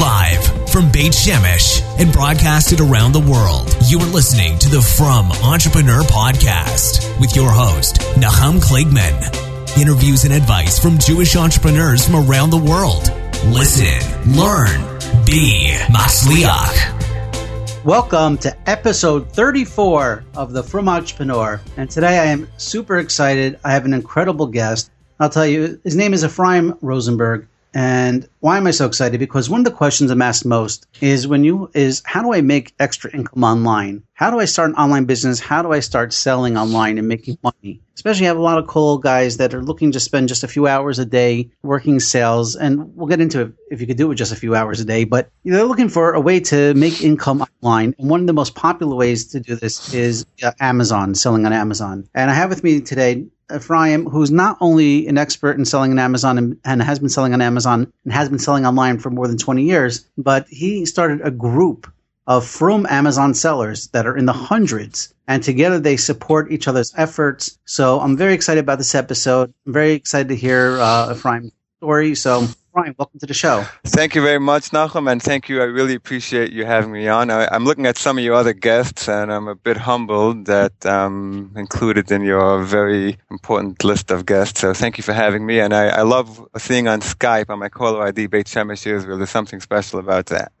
Live from Beit Shemesh and broadcasted around the world, you are listening to the Frum Entrepreneur Podcast with your host, Nachum Kligman. Interviews and advice from Jewish entrepreneurs from around the world. Listen, learn, be Masliach. Welcome to episode 34 of the Frum Entrepreneur. And today I am super excited. I have an incredible guest. I'll tell you, his name is Ephraim Rosenberg. And why am I so excited? Because one of the questions I'm asked most is when you is how do I make extra income online? How do I start an online business? How do I start selling online and making money? Especially I have a lot of cool guys that are looking to spend just a few hours a day working sales. And we'll get into it if you could do it with just a few hours a day, but they're looking for a way to make income online. And one of the most popular ways to do this is uh, Amazon, selling on Amazon. And I have with me today Ephraim, who's not only an expert in selling on Amazon and, and, has been selling on Amazon and has been selling online for more than 20 years, but he started a group of frum Amazon sellers that are in the hundreds. And together they support each other's efforts. So I'm very excited about this episode. I'm very excited to hear uh, Ephraim's story. So Brian, welcome to the show. Thank you very much, Nachum, and thank you. I really appreciate you having me on. I, am looking at some of your other guests, and I'm a bit humbled that I'm included in your very important list of guests. So thank you for having me. And I, I love seeing on Skype on my caller ID, Beit Shemesh Israel. There's something special about that.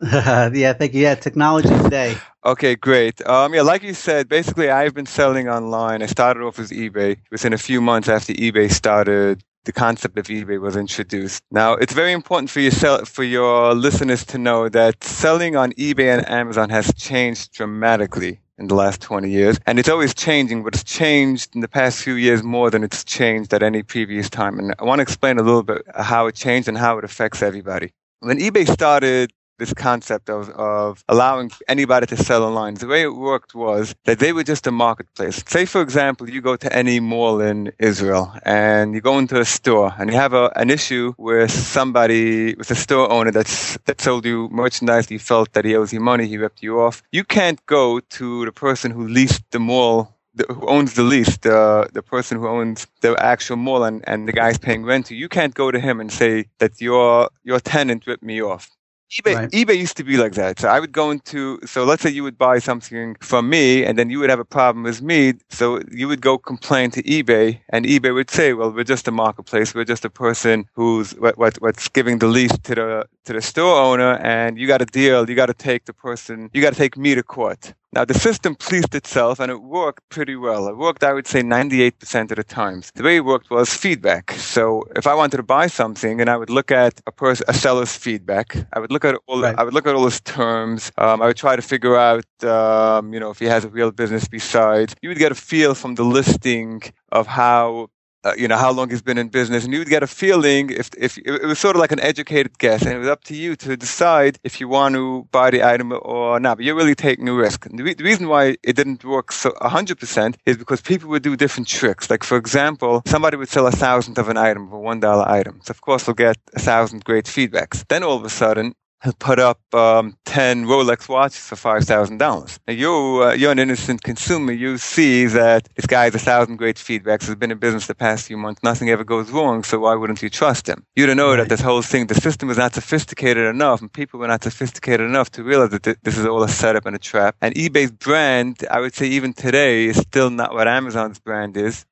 yeah, thank you. Yeah, technology today. Okay, great. Um, yeah, like you said, basically I've been selling online. I started off with eBay. Within a few months after eBay started the concept of eBay was introduced. Now, it's very important for your for your listeners to know that selling on eBay and Amazon has changed dramatically in the last 20 years. And it's always changing, but it's changed in the past few years more than it's changed at any previous time. And I want to explain a little bit how it changed and how it affects everybody. When eBay started this concept of, of allowing anybody to sell online. The way it worked was that they were just a marketplace. Say, for example, you go to any mall in Israel and you go into a store and you have a, an issue with somebody, with a store owner that's, that sold you merchandise. You felt that he owes you money. He ripped you off. You can't go to the person who leased the mall the, who owns the lease, the the person who owns the actual mall and, and the guy's paying rent to, you can't go to him and say that your your tenant ripped me off eBay, right. eBay used to be like that. So I would go into, so let's say you would buy something from me and then you would have a problem with me. So you would go complain to eBay and eBay would say, well, we're just a marketplace. We're just a person who's what, what, what's giving the lease to the, to the store owner and you got a deal. You got to take the person, you got to take me to court. Now, the system pleased itself and it worked pretty well. It worked, I would say, 98% of the times. The way it worked was feedback. So if I wanted to buy something and I would look at a person, a seller's feedback, I would look at all, right. I would look at all his terms. Um, I would try to figure out, um, you know, if he has a real business besides. You would get a feel from the listing of how uh, you know how long he's been in business, and you would get a feeling if if it was sort of like an educated guess, and it was up to you to decide if you want to buy the item or not. But you're really taking a risk. And the, re- the reason why it didn't work so 100% is because people would do different tricks. Like for example, somebody would sell a thousandth of an item for one dollar item. So of course, they'll get a thousand great feedbacks. Then all of a sudden, put up um, 10 Rolex watches for $5,000. Now, you, uh, you're an innocent consumer. You see that this guy has a thousand great feedbacks, has been in business the past few months, nothing ever goes wrong, so why wouldn't you trust him? You don't know right. that this whole thing, the system is not sophisticated enough, and people were not sophisticated enough to realize that this is all a setup and a trap. And eBay's brand, I would say even today, is still not what Amazon's brand is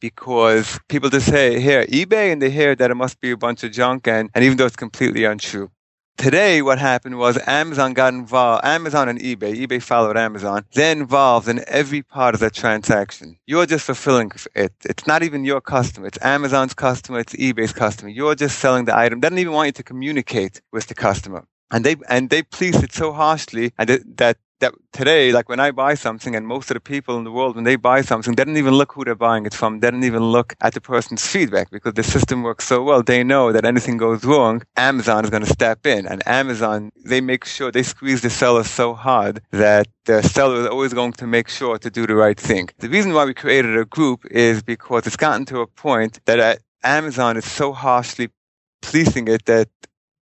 because people just say, here, eBay, and they hear that it must be a bunch of junk, and, and even though it's completely untrue. Today, what happened was Amazon got involved, Amazon and eBay, eBay followed Amazon, they're involved in every part of the transaction. You're just fulfilling it. It's not even your customer. It's Amazon's customer. It's eBay's customer. You're just selling the item. They don't even want you to communicate with the customer and they and they police it so harshly and that that today, like when I buy something, and most of the people in the world, when they buy something, they don't even look who they're buying it from. They don't even look at the person's feedback because the system works so well. They know that anything goes wrong, Amazon is going to step in. And Amazon, they make sure they squeeze the seller so hard that the seller is always going to make sure to do the right thing. The reason why we created a group is because it's gotten to a point that uh, Amazon is so harshly policing it that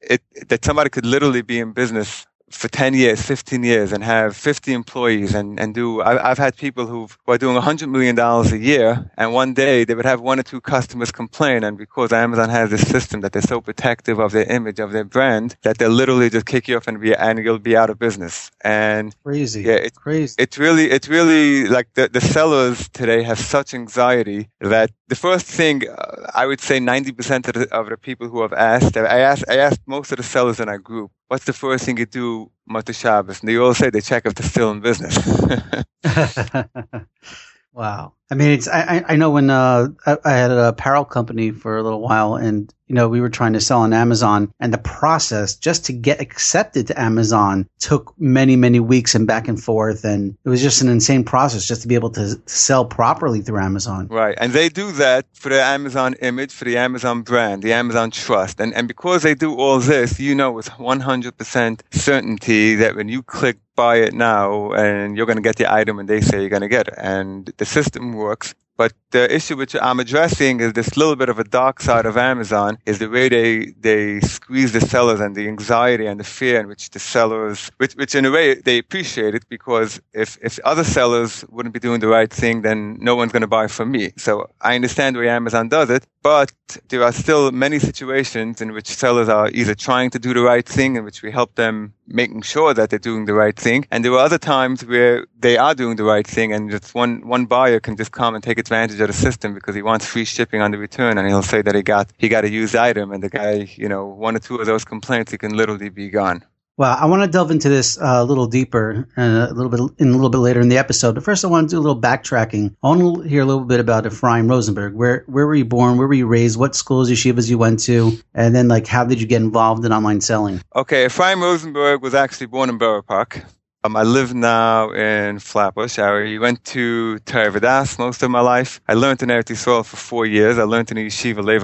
it, that somebody could literally be in business for 10 years, 15 years and have 50 employees and, and do, I, have had people who are doing $100 million a year and one day they would have one or two customers complain and because Amazon has this system that they're so protective of their image, of their brand, that they'll literally just kick you off and be, and you'll be out of business. And crazy. Yeah, it's crazy. It's really, it's really like the, the sellers today have such anxiety that the first thing uh, I would say 90% of the, of the people who have asked, I asked, I asked most of the sellers in our group, what's the first thing you do Motzei Shabbos? And they all say they check if they're still in business. wow. I mean, it's, I, I know when, uh, I, I had an apparel company for a little while and you know, we were trying to sell on Amazon and the process just to get accepted to Amazon took many, many weeks and back and forth. And it was just an insane process just to be able to sell properly through Amazon. Right. And they do that for the Amazon image, for the Amazon brand, the Amazon trust. And, and because they do all this, you know with 100% certainty that when you click buy it now and you're going to get the item and they say you're going to get it. And the system works but the issue which I'm addressing is this little bit of a dark side of Amazon is the way they, they squeeze the sellers and the anxiety and the fear in which the sellers, which, which in a way they appreciate it because if, if other sellers wouldn't be doing the right thing, then no one's going to buy from me. So I understand the way Amazon does it, but there are still many situations in which sellers are either trying to do the right thing in which we help them making sure that they're doing the right thing. And there are other times where they are doing the right thing and just one, one buyer can just come and take advantage of the system because he wants free shipping on the return and he'll say that he got, he got a used item and the guy, you know, one or two of those complaints, he can literally be gone. Well, I want to delve into this uh, a little deeper uh, a little bit in a little bit later in the episode. But first, I want to do a little backtracking. I want to hear a little bit about Ephraim Rosenberg. Where where were you born? Where were you raised? What schools, yeshivas you went to? And then, like, how did you get involved in online selling? Okay, Ephraim Rosenberg was actually born in Borough Park. Um, I live now in Flatbush. I went to Torah most of my life. I learned in Eretz Yisrael for four years. I learned in the Yeshiva Lev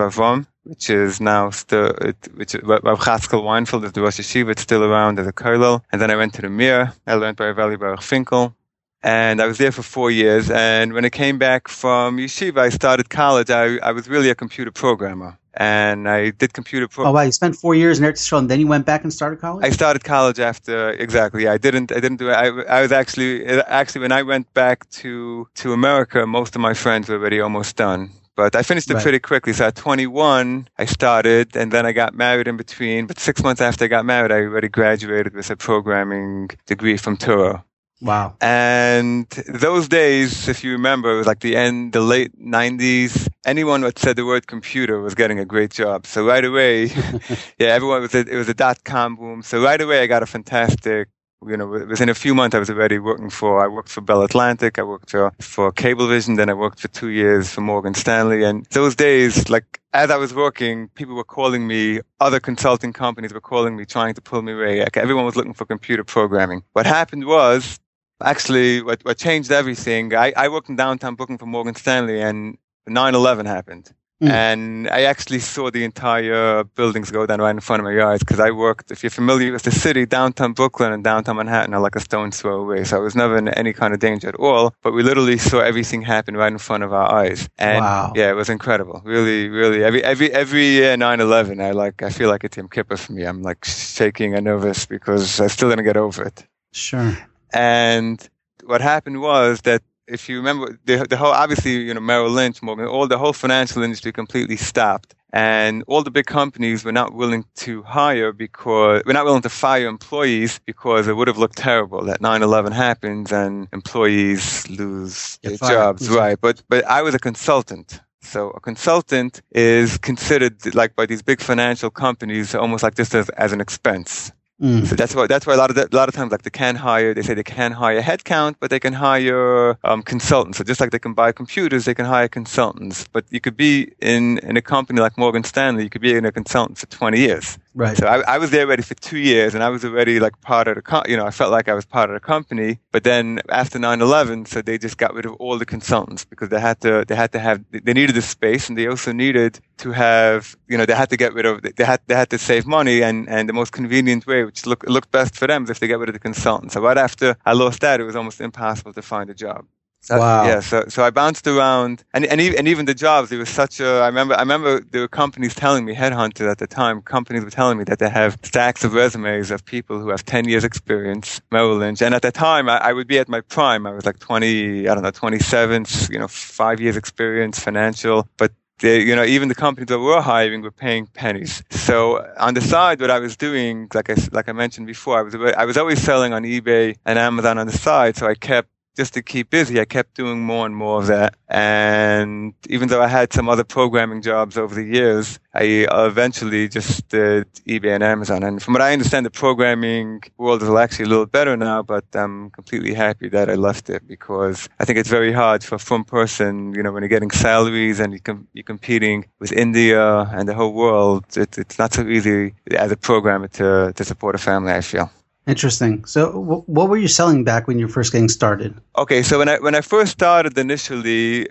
which is now still, which Rav Chatzkel Weinfeld is the Rosh Yeshiva. It's still around as a kollel. And then I went to the Mir. I learned by Elya Boruch Finkel. And I was there for four years. And when I came back from Yeshiva, I started college. I, I was really a computer programmer and I did computer. Pro- oh wow! You spent four years in Eretz Yisrael, and then you went back and started college. I started college after exactly. I didn't. I didn't do it. I, I was actually actually when I went back to to America, most of my friends were already almost done. But I finished it right. pretty quickly. So at 21, I started, and then I got married in between. But six months after I got married, I already graduated with a programming degree from Touro. Wow. And those days, if you remember, it was like the end, the late 90s. Anyone that said the word computer was getting a great job. So right away, yeah, everyone was, a, it was a dot com boom. So right away, I got a fantastic you know, within a few months, I was already working for, I worked for Bell Atlantic, I worked for, for Cablevision, then I worked for two years for Morgan Stanley. And those days, like, as I was working, people were calling me, other consulting companies were calling me, trying to pull me away. Like, everyone was looking for computer programming. What happened was, actually what, what changed everything. I, I worked in downtown Brooklyn for Morgan Stanley and 9-11 happened. Mm. And I actually saw the entire buildings go down right in front of my eyes because I worked, if you're familiar with the city, downtown Brooklyn and downtown Manhattan are like a stone's throw away. So I was never in any kind of danger at all, but we literally saw everything happen right in front of our eyes. And wow. yeah, it was incredible. Really, really, every, every, every year 9-11, I like, I feel like it's Yom Kippur for me. I'm like shaking and nervous because I still didn't get over it. Sure. And what happened was that if you remember the, the whole, obviously, you know, Merrill Lynch, Morgan, all the whole financial industry completely stopped. And all the big companies were not willing to hire because we're not willing to fire employees because it would have looked terrible that 9/11 happens and employees lose Get their fired. jobs, right? But but I was a consultant, so a consultant is considered like by these big financial companies almost like just as, as an expense. Mm. So that's why that's why a lot of the, a lot of times like they can hire they say they can hire headcount, but they can hire um, consultants. So just like they can buy computers, they can hire consultants. But you could be in in a company like Morgan Stanley, you could be in a consultant for 20 years. Right. So I, I, was there already for two years, and I was already like part of the, co- you know, I felt like I was part of the company. But then after 9/11, so they just got rid of all the consultants because they had to, they had to have, they needed the space, and they also needed to have, you know, they had to get rid of, they had, they had to save money, and and the most convenient way, which looked looked best for them, is if they get rid of the consultants. So right after I lost that, it was almost impossible to find a job. So, wow. Yeah. So, so I bounced around, and and even, and even the jobs. It was such a. I remember. I remember there were companies telling me, headhunters at the time, companies were telling me that they have stacks of resumes of people who have ten years experience, Merrill Lynch, and at the time I, I would be at my prime. I was like twenty, I don't know, twenty seven, you know, five years experience, financial, but they, you know, even the companies that were hiring were paying pennies. So on the side, what I was doing, like I, like I mentioned before, I was, I was always selling on eBay and Amazon on the side. So I kept just to keep busy, I kept doing more and more of that. And even though I had some other programming jobs over the years, I eventually just did eBay and Amazon. And frum what I understand, the programming world is actually a little better now, but I'm completely happy that I left it because I think it's very hard for a from person, you know, when you're getting salaries and you com- you're competing with India and the whole world, it, it's not so easy as a programmer to, to support a family, I feel. Interesting. So, w- what were you selling back when you were first getting started? Okay, so when I when I first started initially,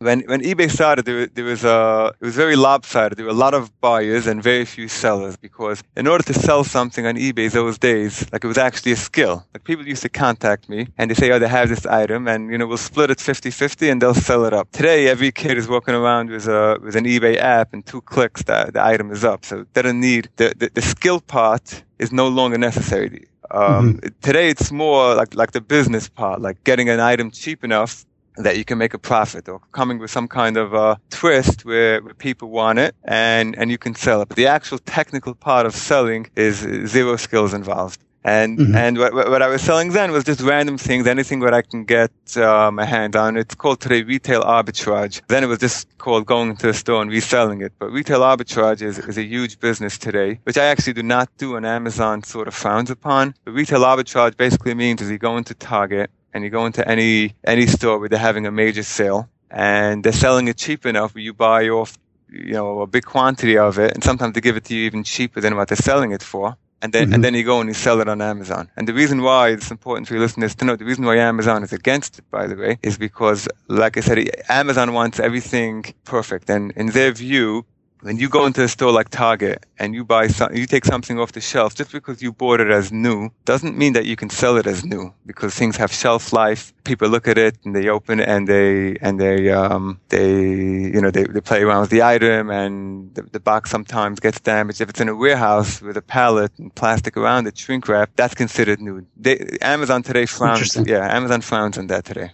when when eBay started, there, there was a it was very lopsided. There were a lot of buyers and very few sellers because in order to sell something on eBay those days, like it was actually a skill. Like people used to contact me and they say, "Oh, they have this item, and you know we'll split it 50-50 and they'll sell it up." Today, every kid is walking around with a with an eBay app, and two clicks, the the item is up. So they don't need the the, the skill part is no longer necessary. Um, mm-hmm. Today, it's more like like the business part, like getting an item cheap enough that you can make a profit, or coming with some kind of a twist where, where people want it and and you can sell it. But the actual technical part of selling is zero skills involved. And mm-hmm. and what, what I was selling then was just random things, anything that I can get uh, my hand on. It's called today retail arbitrage. Then it was just called going to a store and reselling it. But retail arbitrage is, is a huge business today, which I actually do not do and Amazon sort of frowns upon. But retail arbitrage basically means is you go into Target and you go into any any store where they're having a major sale and they're selling it cheap enough where you buy off you know a big quantity of it and sometimes they give it to you even cheaper than what they're selling it for and then mm-hmm. and then you go and you sell it on Amazon. And the reason why it's important for your listeners to know the reason why Amazon is against it, by the way, is because, like I said, Amazon wants everything perfect, and in their view, when you go into a store like Target and you buy some, you take something off the shelf just because you bought it as new doesn't mean that you can sell it as new because things have shelf life. People look at it and they open it and they and they um they you know they, they play around with the item and the, the box sometimes gets damaged. If it's in a warehouse with a pallet and plastic around it, shrink wrap, that's considered new. They, Amazon today frowns. Yeah, Amazon frowns on that today.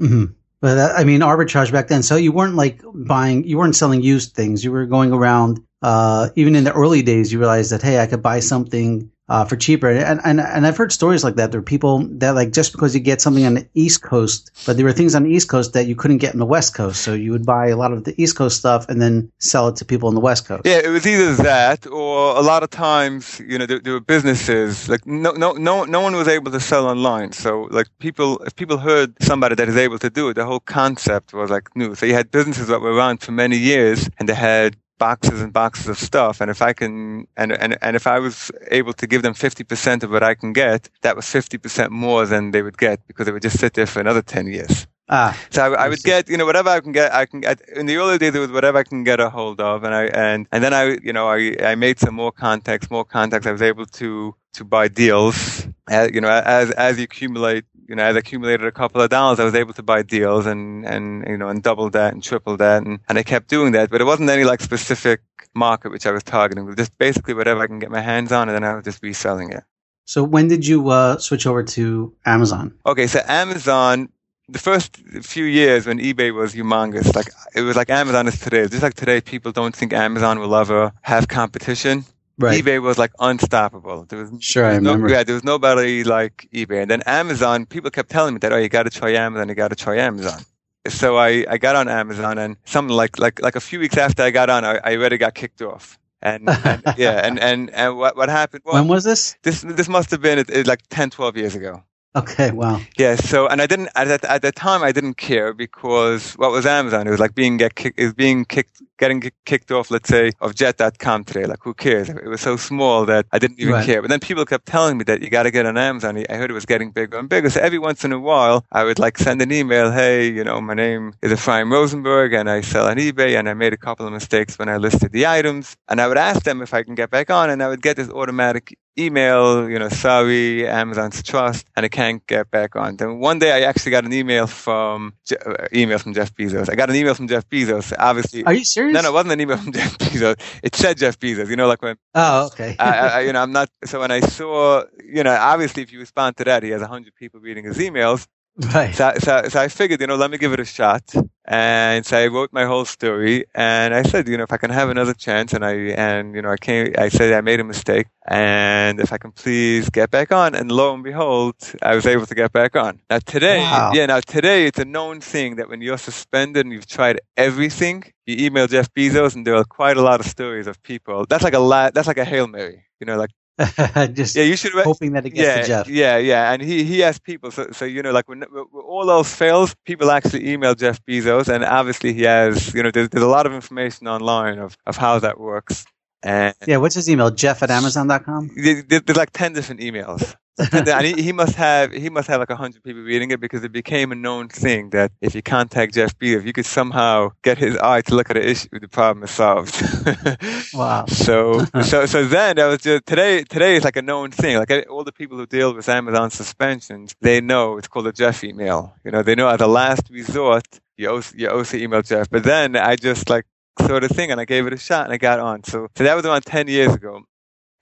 Mm-hmm. But I mean, arbitrage back then. So you weren't like buying, you weren't selling used things. You were going around, uh, even in the early days, you realized that, hey, I could buy something uh, for cheaper. And, and and I've heard stories like that. There are people that like just because you get something on the East Coast, but there were things on the East Coast that you couldn't get in the West Coast. So you would buy a lot of the East Coast stuff and then sell it to people in the West Coast. Yeah, it was either that or a lot of times, you know, there, there were businesses like no no no no one was able to sell online. So like people if people heard somebody that is able to do it, the whole concept was like new. So you had businesses that were around for many years and they had boxes and boxes of stuff. And if I can, and, and, and if I was able to give them 50% of what I can get, that was 50% more than they would get because they would just sit there for another 10 years. Ah, so I, I would get, you know, whatever I can get, I can get, in the early days, it was whatever I can get a hold of. And I, and, and then I, you know, I, I made some more contacts, more contacts. I was able to, to buy deals, uh, you know, as, as you accumulate you know, as I accumulated a couple of dollars, I was able to buy deals and, and, you know, and double that and triple that. And, and I kept doing that, but it wasn't any like specific market which I was targeting. It was just basically whatever I can get my hands on and then I was just reselling it. So when did you uh, switch over to Amazon? Okay. So Amazon, the first few years when eBay was humongous, like it was like Amazon is today. Just like today, people don't think Amazon will ever have competition. Right. eBay was like unstoppable. There was sure, there was I no, remember. Yeah, there was nobody like eBay. And then Amazon, people kept telling me that, oh, you got to try Amazon, you got to try Amazon. So I, I got on Amazon, and something like like like a few weeks after I got on, I, I already got kicked off. And, and yeah, and and and what what happened? Well, when was this? This this must have been it, it, like 10, 12 years ago. Okay, wow. Yeah, so and I didn't at that at the time I didn't care because what was Amazon? It was like being get kick, is being kicked getting kicked off, let's say, of jet.com today. Like who cares? It was so small that I didn't even right. care. But then people kept telling me that you got to get on Amazon. I heard it was getting bigger and bigger. So every once in a while I would like send an email, hey, you know, my name is Ephraim Rosenberg and I sell on eBay and I made a couple of mistakes when I listed the items. And I would ask them if I can get back on and I would get this automatic email, you know, sorry, Amazon's trust, and I can't get back on. Then one day I actually got an email from uh, email from Jeff Bezos. I got an email from Jeff Bezos. Obviously, are you serious? No, no, it wasn't an email from Jeff Bezos. It said Jeff Bezos. You know, like when. Oh, okay. I, I, you know, I'm not. So when I saw, you know, obviously, if you respond to that, he has hundred people reading his emails. Right. So, so, so I figured, you know, let me give it a shot. And so I wrote my whole story and I said, you know, if I can have another chance and I, and, you know, I came, I said I made a mistake and if I can please get back on. And lo and behold, I was able to get back on. Now today, wow. yeah, now today it's a known thing that when you're suspended and you've tried everything, you email Jeff Bezos and there are quite a lot of stories of people. That's like a la- that's like a Hail Mary, you know, like just yeah, you should hoping that it gets yeah, to Jeff. Yeah, yeah, and he he has people. So, so you know, like when, when, all else fails, people actually email Jeff Bezos, and obviously he has. You know, there's, there's a lot of information online of of how that works. And yeah, what's his email? Jeff at Amazon.com. There's like ten different emails. And he, he, must have he must have like a hundred people reading it because it became a known thing that if you contact Jeff Bezos, you could somehow get his eye to look at the issue, the problem is solved. wow. So so so then that was just today. Today is like a known thing. Like eh, all the people who deal with Amazon suspensions, they know it's called a Jeff email. You know, they know as a last resort, you also, you also email Jeff. But then I just like sort of thing and I gave it a shot and I got on. So, so that was around 10 years ago.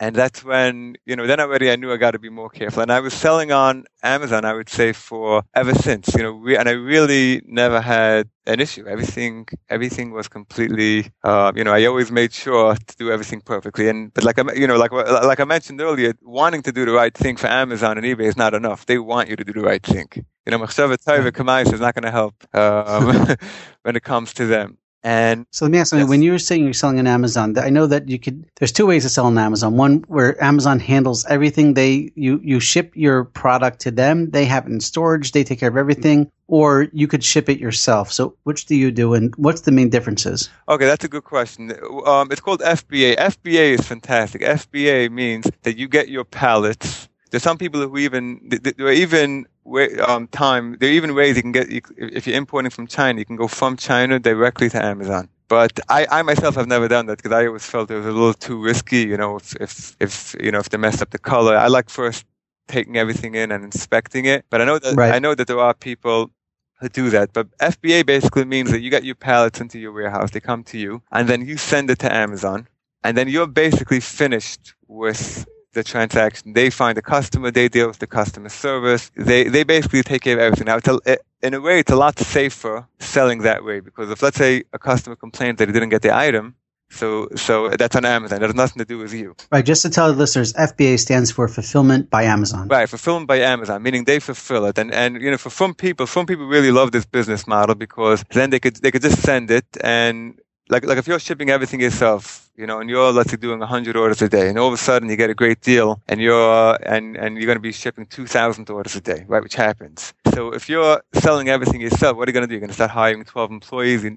And that's when, you know, then already I knew I got to be more careful. And I was selling on Amazon, I would say for ever since, you know, we, and I really never had an issue. Everything, everything was completely, uh, you know, I always made sure to do everything perfectly. And, but like I, you know, like, like I mentioned earlier, wanting to do the right thing for Amazon and eBay is not enough. They want you to do the right thing. You know, Machshava Tova Kamais is not going to help, um, when it comes to them. And so let me ask you, when you were saying you're selling on Amazon, I know that you could, there's two ways to sell on Amazon. One where Amazon handles everything. They, you, you ship your product to them. They have it in storage. They take care of everything or you could ship it yourself. So which do you do and what's the main differences? Okay. That's a good question. Um, it's called FBA. FBA is fantastic. FBA means that you get your pallets. There's some people who even, there are even way, um, time. There are even ways you can get, if you're importing from China, you can go from China directly to Amazon. But I, I myself have never done that because I always felt it was a little too risky. You know, if, if, if, you know, if they messed up the color, I like first taking everything in and inspecting it. But I know that, right. I know that there are people who do that. But FBA basically means that you get your pallets into your warehouse, they come to you, and then you send it to Amazon. And then you're basically finished with the transaction. They find the customer, they deal with the customer service. They they basically take care of everything. Now, it's a, in a way, it's a lot safer selling that way because if let's say a customer complains that he didn't get the item, so so that's on Amazon. That has nothing to do with you. Right. Just to tell the listeners, FBA stands for Fulfillment by Amazon. Right. Fulfillment by Amazon, meaning they fulfill it. And and you know, for some people, some people really love this business model because then they could they could just send it and like like if you're shipping everything yourself, you know, and you're let's say doing 100 orders a day, and all of a sudden you get a great deal, and you're and and you're going to be shipping 2,000 orders a day, right? Which happens. So if you're selling everything yourself, what are you going to do? You're going to start hiring 12 employees. You,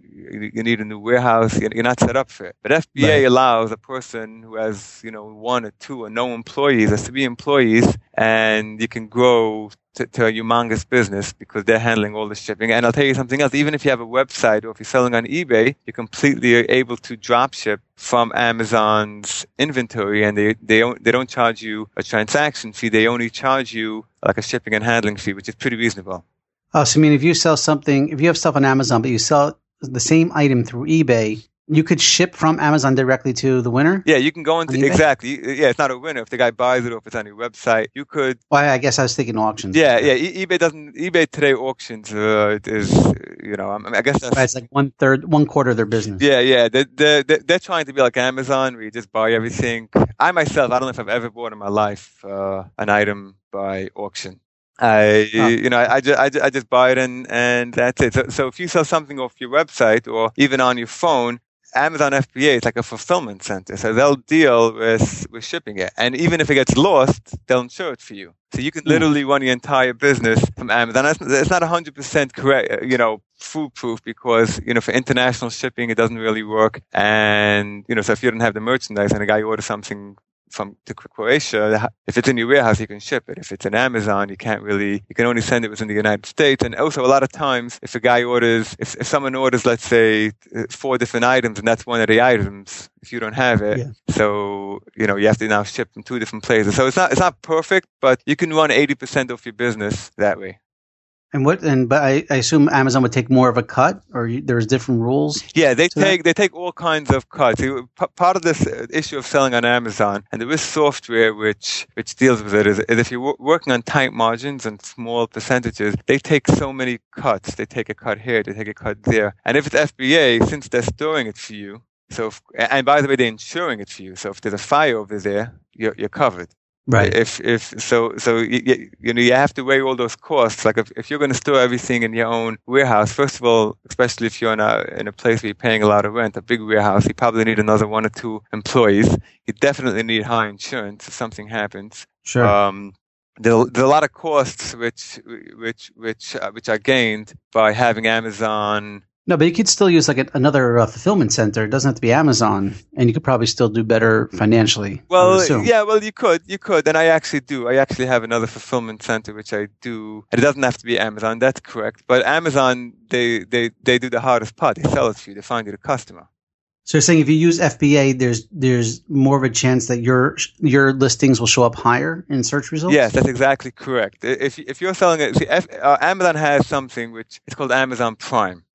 you need a new warehouse. You're not set up for it. But FBA right. allows a person who has you know one or two or no employees, as to be employees, and you can grow to, to, a humongous business because they're handling all the shipping. And I'll tell you something else. Even if you have a website or if you're selling on eBay, you're completely able to drop ship from Amazon's inventory and they, they don't, they don't charge you a transaction fee. They only charge you like a shipping and handling fee, which is pretty reasonable. Oh, so I mean, if you sell something, if you have stuff on Amazon, but you sell the same item through eBay, you could ship from Amazon directly to the winner. Yeah, you can go into exactly. Yeah, it's not a winner if the guy buys it or if it's on your website. You could. Well, I guess I was thinking auctions. Yeah, yeah. E- eBay doesn't. eBay today auctions uh, is you know I, mean, I guess that's right, it's like one third, one quarter of their business. Yeah, yeah. They they they're trying to be like Amazon where you just buy everything. I myself, I don't know if I've ever bought in my life uh, an item by auction. I, oh. you know, I, I, just, I, just, I just buy it and, and that's it. So, so if you sell something off your website or even on your phone, Amazon FBA is like a fulfillment center. So they'll deal with, with shipping it. And even if it gets lost, they'll insure it for you. So you can hmm. literally run your entire business from Amazon. It's not 100% correct, you know, foolproof because, you know, for international shipping, it doesn't really work. And, you know, so if you don't have the merchandise and a guy orders something from to Croatia, if it's in your warehouse, you can ship it. If it's in Amazon, you can't really, you can only send it within the United States. And also a lot of times, if a guy orders, if, if someone orders, let's say, four different items and that's one of the items, if you don't have it, yeah. So, you know, you have to now ship from two different places. So it's not, it's not perfect, but you can run 80% of your business that way. And what? And but I, I assume Amazon would take more of a cut, or you, there's different rules. Yeah, they take that? they take all kinds of cuts. Part of this issue of selling on Amazon, and there is software which which deals with it, is, is if you're working on tight margins and small percentages, they take so many cuts. They take a cut here, they take a cut there, and if it's FBA, since they're storing it for you, so if, and by the way, they're insuring it for you. So if there's a fire over there, you're, you're covered. Right. If if so so you, you know you have to weigh all those costs. Like if, if you're going to store everything in your own warehouse, first of all, especially if you're in a in a place where you're paying a lot of rent, a big warehouse, you probably need another one or two employees. You definitely need high insurance if something happens. Sure. Um, there, there are a lot of costs which which which uh, which are gained by having Amazon no, but you could still use like a, another uh, fulfillment center. It doesn't have to be Amazon, and you could probably still do better financially. Well, yeah, well, you could, you could, and I actually do. I actually have another fulfillment center which I do. And it doesn't have to be Amazon. That's correct. But Amazon, they they they do the hardest part. They sell it to you. They find you the customer. So you're saying if you use FBA, there's there's more of a chance that your your listings will show up higher in search results. Yes, that's exactly correct. If if you're selling it, see, F, uh, Amazon has something which it's called Amazon Prime.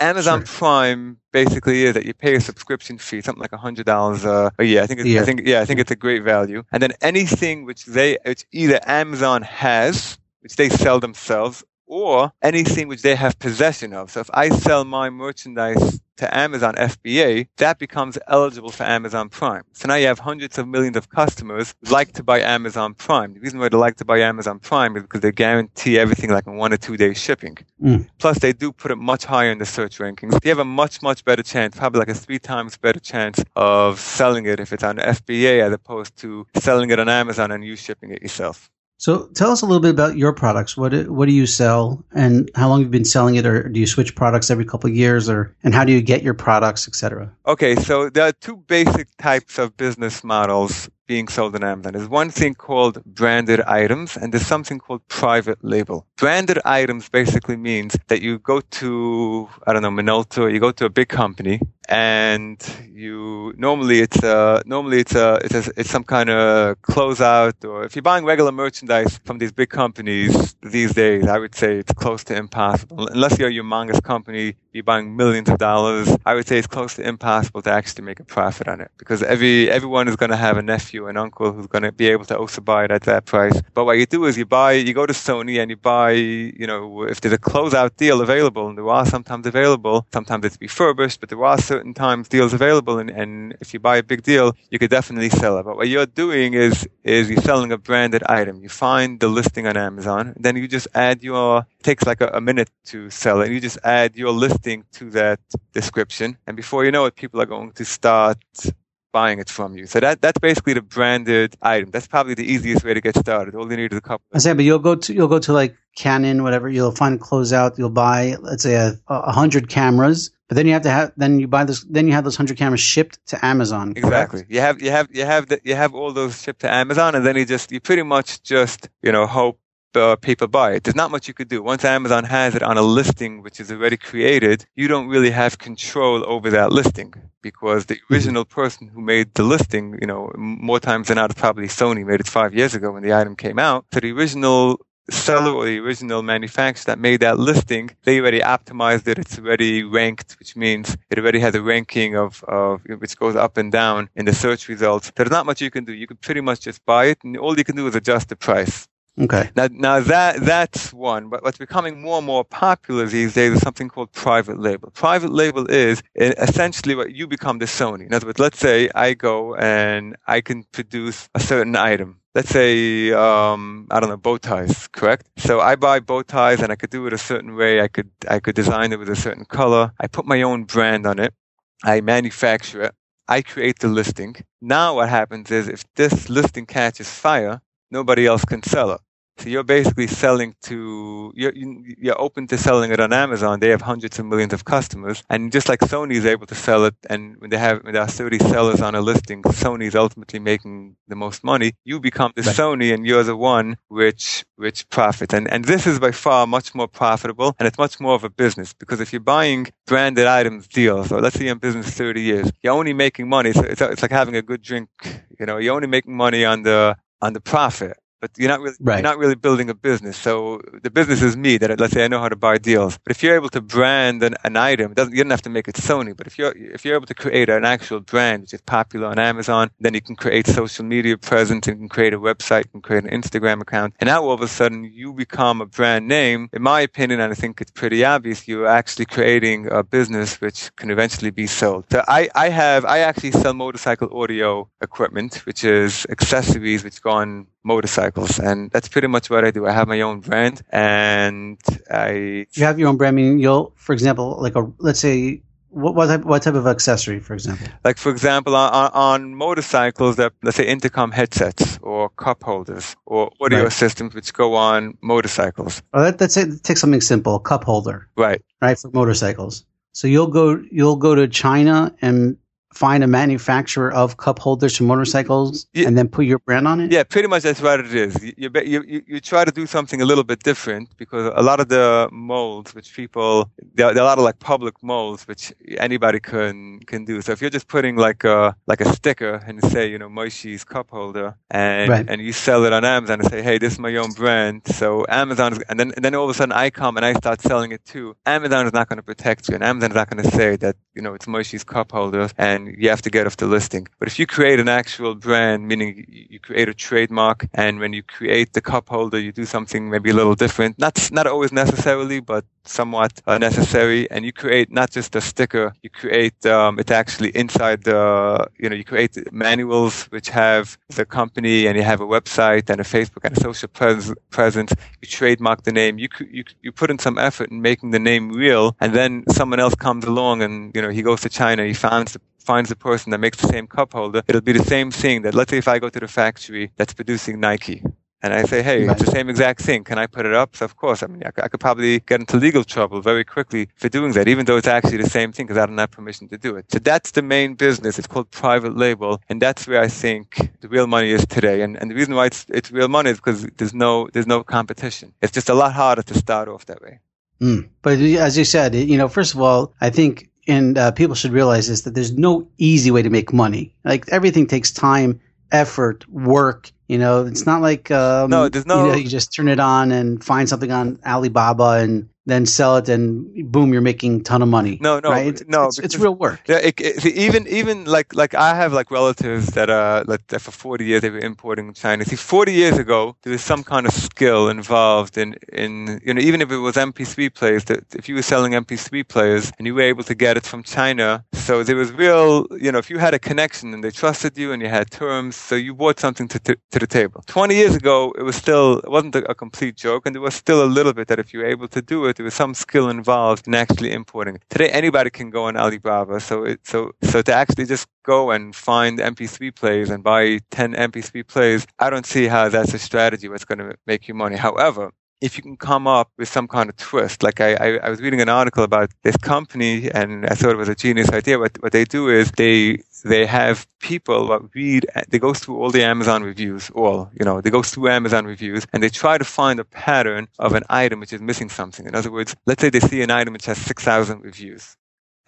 Amazon sure. Prime basically is that you pay a subscription fee, something like a hundred dollars uh, a year. I think, yeah. I think, yeah, I think it's a great value. And then anything which they, which either Amazon has, which they sell themselves, or anything which they have possession of. So if I sell my merchandise to Amazon FBA, that becomes eligible for Amazon Prime. So now you have hundreds of millions of customers who like to buy Amazon Prime. The reason why they like to buy Amazon Prime is because they guarantee everything like in one or two days shipping. Mm. Plus they do put it much higher in the search rankings. You have a much, much better chance, probably like a three times better chance of selling it if it's on FBA as opposed to selling it on Amazon and you shipping it yourself. So tell us a little bit about your products. What what do you sell, and how long have you been selling it, or do you switch products every couple of years, or and how do you get your products, etc. Okay, so there are two basic types of business models being sold on Amazon. There's one thing called branded items, and there's something called private label. Branded items basically means that you go to I don't know Minolta, you go to a big company, and you normally it's a normally it's a it's, a, it's some kind of closeout or if you're buying regular merchandise from these big companies these days i would say it's close to impossible. Unless you're a humongous company you're buying millions of dollars i would say it's close to impossible to actually make a profit on it because every everyone is going to have a nephew and uncle who's going to be able to also buy it at that price but what you do is you buy you go to sony and you buy you know if there's a closeout deal available and there are sometimes available sometimes it's refurbished but there are certain times deals available and, and if you buy a big deal, you could definitely sell it. But what you're doing is, is you're selling a branded item. You find the listing on Amazon, then you just add your, it takes like a, a minute to sell it. You just add your to that description. And before you know it, people are going to start buying it from you. So that that's basically the branded item. That's probably the easiest way to get started. All you need is a couple. I say, but you'll go to you'll go to like Canon, whatever. You'll find a closeout. You'll buy, let's say, a, a hundred cameras. But then you have to have then you buy this then you have those hundred cameras shipped to Amazon. Exactly. You have you have you have the, you have all those shipped to Amazon, and then you just you pretty much just you know hope uh, people buy it. There's not much you could do. Once Amazon has it on a listing which is already created, you don't really have control over that listing because the mm-hmm. original person who made the listing, you know, more times than not, probably Sony made it five years ago when the item came out. So the original seller or the original manufacturer that made that listing, they already optimized it. It's already ranked, which means it already has a ranking of, of which goes up and down in the search results. There's not much you can do. You can pretty much just buy it, and all you can do is adjust the price. Okay. Now, now that that's one, but what's becoming more and more popular these days is something called private label. Private label is essentially what you become the Sony. In other words, let's say I go and I can produce a certain item. Let's say um, I don't know bow ties, correct? So I buy bow ties and I could do it a certain way. I could I could design it with a certain color. I put my own brand on it. I manufacture it. I create the listing. Now what happens is if this listing catches fire, nobody else can sell it. So you're basically selling to you're you're open to selling it on Amazon. They have hundreds of millions of customers, and just like Sony is able to sell it, and when they have when there are 30 sellers on a listing, Sony is ultimately making the most money. You become the right. Sony, and you're the one which which profits. And and this is by far much more profitable, and it's much more of a business because if you're buying branded items deals, or let's say you're in business 30 years, you're only making money. So it's, it's like having a good drink. You know, you're only making money on the on the profit but you're not really right. you're not really building a business. So the business is me that let's say I know how to buy deals. But if you're able to brand an, an item, doesn't you don't have to make it Sony. But if you're if you're able to create an actual brand which is popular on Amazon, then you can create social media presence and you can create a website, you can create an Instagram account, and now all of a sudden you become a brand name. In my opinion, and I think it's pretty obvious, you're actually creating a business which can eventually be sold. So I I have I actually sell motorcycle audio equipment, which is accessories which go on motorcycles and that's pretty much what i do i have my own brand and i you have your own brand I mean you'll for example like a let's say what, what type, what type of accessory, for example? Like, for example, on, on motorcycles, that let's say intercom headsets or cup holders or audio right. systems which go on motorcycles. Oh, that, that's it. Take something simple, cup holder. Right. Right for motorcycles. So you'll go you'll go to China and find a manufacturer of cup holders for motorcycles yeah. and then put your brand on it? Yeah, pretty much that's what it is. You, you, you, you, try to do something a little bit different because a lot of the molds which people, there are, there are, a lot of like public molds which anybody can, can do. So if you're just putting like a, like a sticker and say, you know, Moishi's cup holder and, right. and you sell it on Amazon and say, hey, this is my own brand. So Amazon is, and then, and then all of a sudden I come and I start selling it too. Amazon is not going to protect you and Amazon is not going to say that, you know, it's Moishi's cup holder and and you have to get off the listing. But if you create an actual brand, meaning you create a trademark, and when you create the cup holder, you do something maybe a little different, not not always necessarily, but somewhat uh, necessary, and you create not just a sticker, you create um, it actually inside the, you know, you create manuals which have the company, and you have a website and a Facebook and a social pres- presence. You trademark the name. You you you put in some effort in making the name real, and then someone else comes along, and you know he goes to China, he finds the finds a person that makes the same cup holder, it'll be the same thing that let's say if I go to the factory that's producing Nike and I say, hey, it's the same exact thing. Can I put it up? So of course, I mean, I, I, could probably get into legal trouble very quickly for doing that, even though it's actually the same thing because I don't have permission to do it. So that's the main business. It's called private label. And that's where I think the real money is today. And, and the reason why it's, it's real money is because there's no, there's no competition. It's just a lot harder to start off that way. Mm. But as you said, you know, first of all, I think and uh, people should realize this that there's no easy way to make money. Like everything takes time, effort, work. You know, it's not like um, no, there's no. You, know, you just turn it on and find something on Alibaba and then sell it and boom you're making a ton of money no no right? it's, no it's, it's, real work. Yeah it, it, even even like like i have like relatives that are like that for 40 years they were importing china. See 40 years ago there was some kind of skill involved in in you know even if it was mp3 players that if you were selling mp3 players and you were able to get it from china so there was real you know if you had a connection and they trusted you and you had terms so you brought something to, to, to the table. 20 years ago it was still it wasn't a, a complete joke and there was still a little bit that if you were able to do it there was some skill involved in actually importing. Today, anybody can go on Alibaba. So, it, so, so to actually just go and find MP3 players and buy 10 MP3 players, I don't see how that's a strategy that's going to make you money. However, if you can come up with some kind of twist. Like I, I, I, was reading an article about this company and I thought it was a genius idea. What, what they do is they, they have people that read, they go through all the Amazon reviews, all, you know, they go through Amazon reviews and they try to find a pattern of an item which is missing something. In other words, let's say they see an item which has 6,000 reviews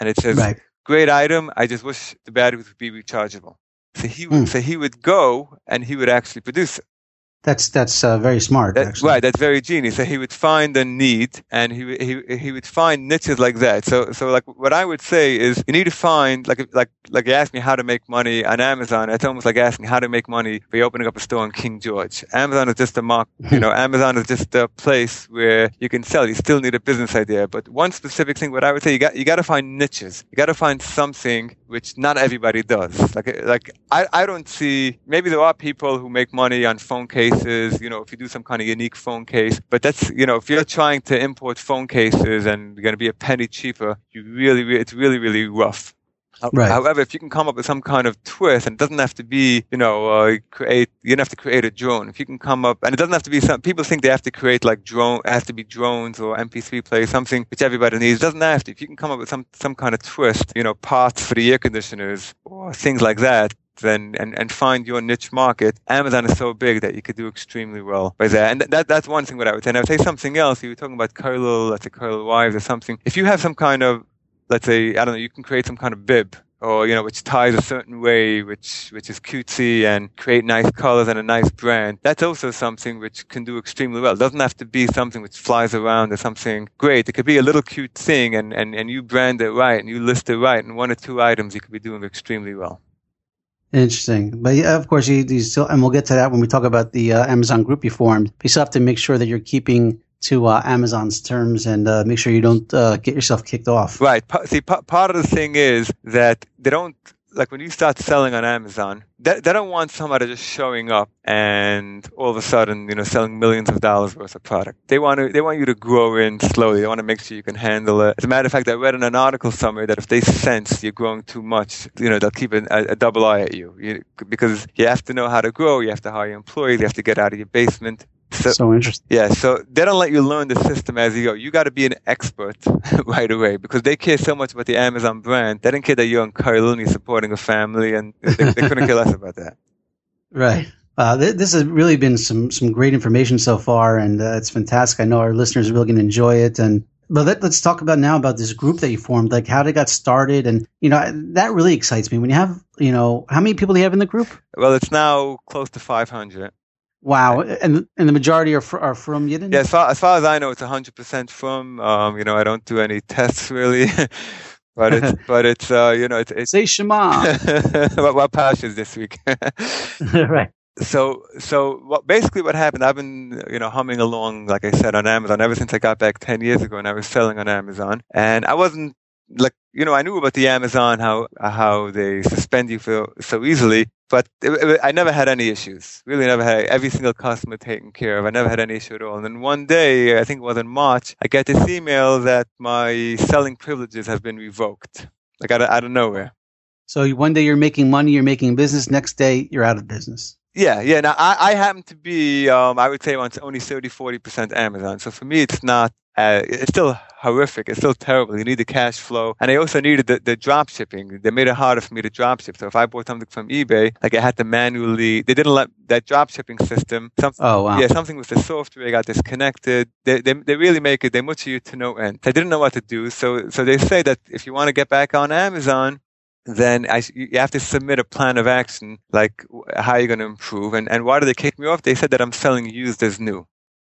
and it says, right. great item. I just wish the batteries would be rechargeable. So he would, mm. so he would go and he would actually produce it. That's that's uh, very smart. That, right, that's very genius. So he would find a need, and he he he would find niches like that. So so like what I would say is you need to find like like like you asked me how to make money on Amazon. It's almost like asking how to make money by opening up a store in King George. Amazon is just a mark. You know, Amazon is just a place where you can sell. You still need a business idea, but one specific thing. What I would say you got you got to find niches. You got to find something which not everybody does. Like like I I don't see. Maybe there are people who make money on phone cases cases, you know, if you do some kind of unique phone case. But that's, you know, if you're trying to import phone cases and you're going to be a penny cheaper, you really, it's really, really rough. Right. However, if you can come up with some kind of twist, and it doesn't have to be, you know, uh, create, you don't have to create a drone. If you can come up, and it doesn't have to be some, people think they have to create like drone, it has to be drones or MP3 players, something which everybody needs. It doesn't have to. If you can come up with some, some kind of twist, you know, parts for the air conditioners or things like that, then and, and find your niche market. Amazon is so big that you could do extremely well by there. And that that's one thing that I would say. And I would say something else. You were talking about Kollel, let's say Kollel wives or something. If you have some kind of let's say I don't know, you can create some kind of bib or you know which ties a certain way which which is cutesy and create nice colors and a nice brand that's also something which can do extremely well it doesn't have to be something which flies around or something great it could be a little cute thing and and, and you brand it right and you list it right and one or two items you could be doing extremely well Interesting, but yeah, of course, you, you, still, and we'll get to that when we talk about the uh, Amazon group you formed. You still have to make sure that you're keeping to uh, Amazon's terms and uh, make sure you don't uh, get yourself kicked off. Right. See, part of the thing is that they don't like when you start selling on Amazon, they, they don't want somebody just showing up and all of a sudden, you know, selling millions of dollars worth of product. They want to, they want you to grow in slowly. They want to make sure you can handle it. As a matter of fact, I read in an article somewhere that if they sense you're growing too much, you know, they'll keep a, a double eye at you, you because you have to know how to grow. You have to hire employees. You have to get out of your basement. So, so, interesting. Yeah, so they don't let you learn the system as you go. You got to be an expert right away because they care so much about the Amazon brand. They don't care that you're on Carlini supporting a family, and they, they couldn't care less about that. Right. Uh, th- this has really been some some great information so far, and uh, it's fantastic. I know our listeners are really going to enjoy it. And but let, us talk about now about this group that you formed, like how it got started, and you know that really excites me. When you have, you know, how many people do you have in the group? Well, it's now close to 500. Wow, and and the majority are fr- are frum Yidden. Yeah, as far, as far as I know, it's hundred percent frum. Um, you know, I don't do any tests really, but it's but it's uh, you know, it's, it's say Shema. what what pash is this week? right. So so what basically what happened? I've been you know humming along, like I said, on Amazon ever since I got back ten years ago, and I was selling on Amazon, and I wasn't like you know I knew about the Amazon how how they suspend you for so easily, but it, I never had any issues. Really, never had every single customer taken care of. I never had any issue at all. And then one day, I think it was in March, I get this email that my selling privileges have been revoked, like out of, out of nowhere. So one day you're making money, you're making business. Next day you're out of business. Yeah, yeah. Now I, I happen to be, um, I would say, on only 30, 40 percent Amazon. So for me, it's not uh, it's still horrific. It's still terrible. You need the cash flow. And I also needed the, the drop shipping. They made it harder for me to drop ship. So if I bought something from eBay, like I had to manually, they didn't let that drop shipping system. Something, oh, wow. Yeah, something with the software got disconnected. They, they, they really make it, they much you to no end. I didn't know what to do. So, so they say that if you want to get back on Amazon, then I, you have to submit a plan of action, like how you're going to improve. And, and why did they kick me off? They said that I'm selling used as new.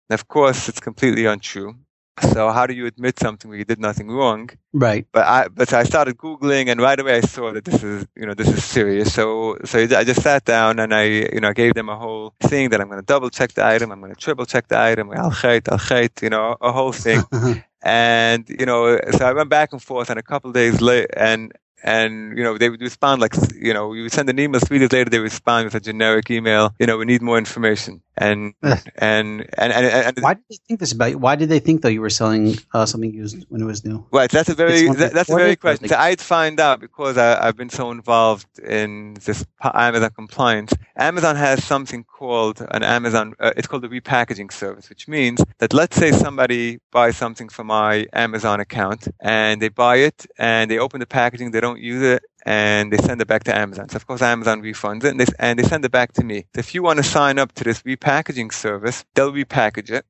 And of course, it's completely untrue. So how do you admit something where you did nothing wrong? Right. But I but I started googling, and right away I saw that this is you know this is serious. So so I just sat down and I you know I gave them a whole thing that I'm going to double check the item, I'm going to triple check the item, al khait, al khait, you know a whole thing. Uh-huh. and you know so I went back and forth, and a couple days later, and and you know they would respond like you know you would send an email three days later they respond with a generic email you know we need more information and and, and, and and why did they think this about you? Why did they think though you were selling uh, something used when it was new? Right, that's a very that, that's a very question. So I'd find out because I, have been so involved in this Amazon compliance. Amazon has something called an Amazon. Uh, it's called the repackaging service, which means that let's say somebody buys something from my Amazon account and they buy it and they open the packaging, they don't use it, and they send it back to Amazon. So of course Amazon refunds it and they, and they send it back to me. So if you want to sign up to this repackaging service, they'll repackage it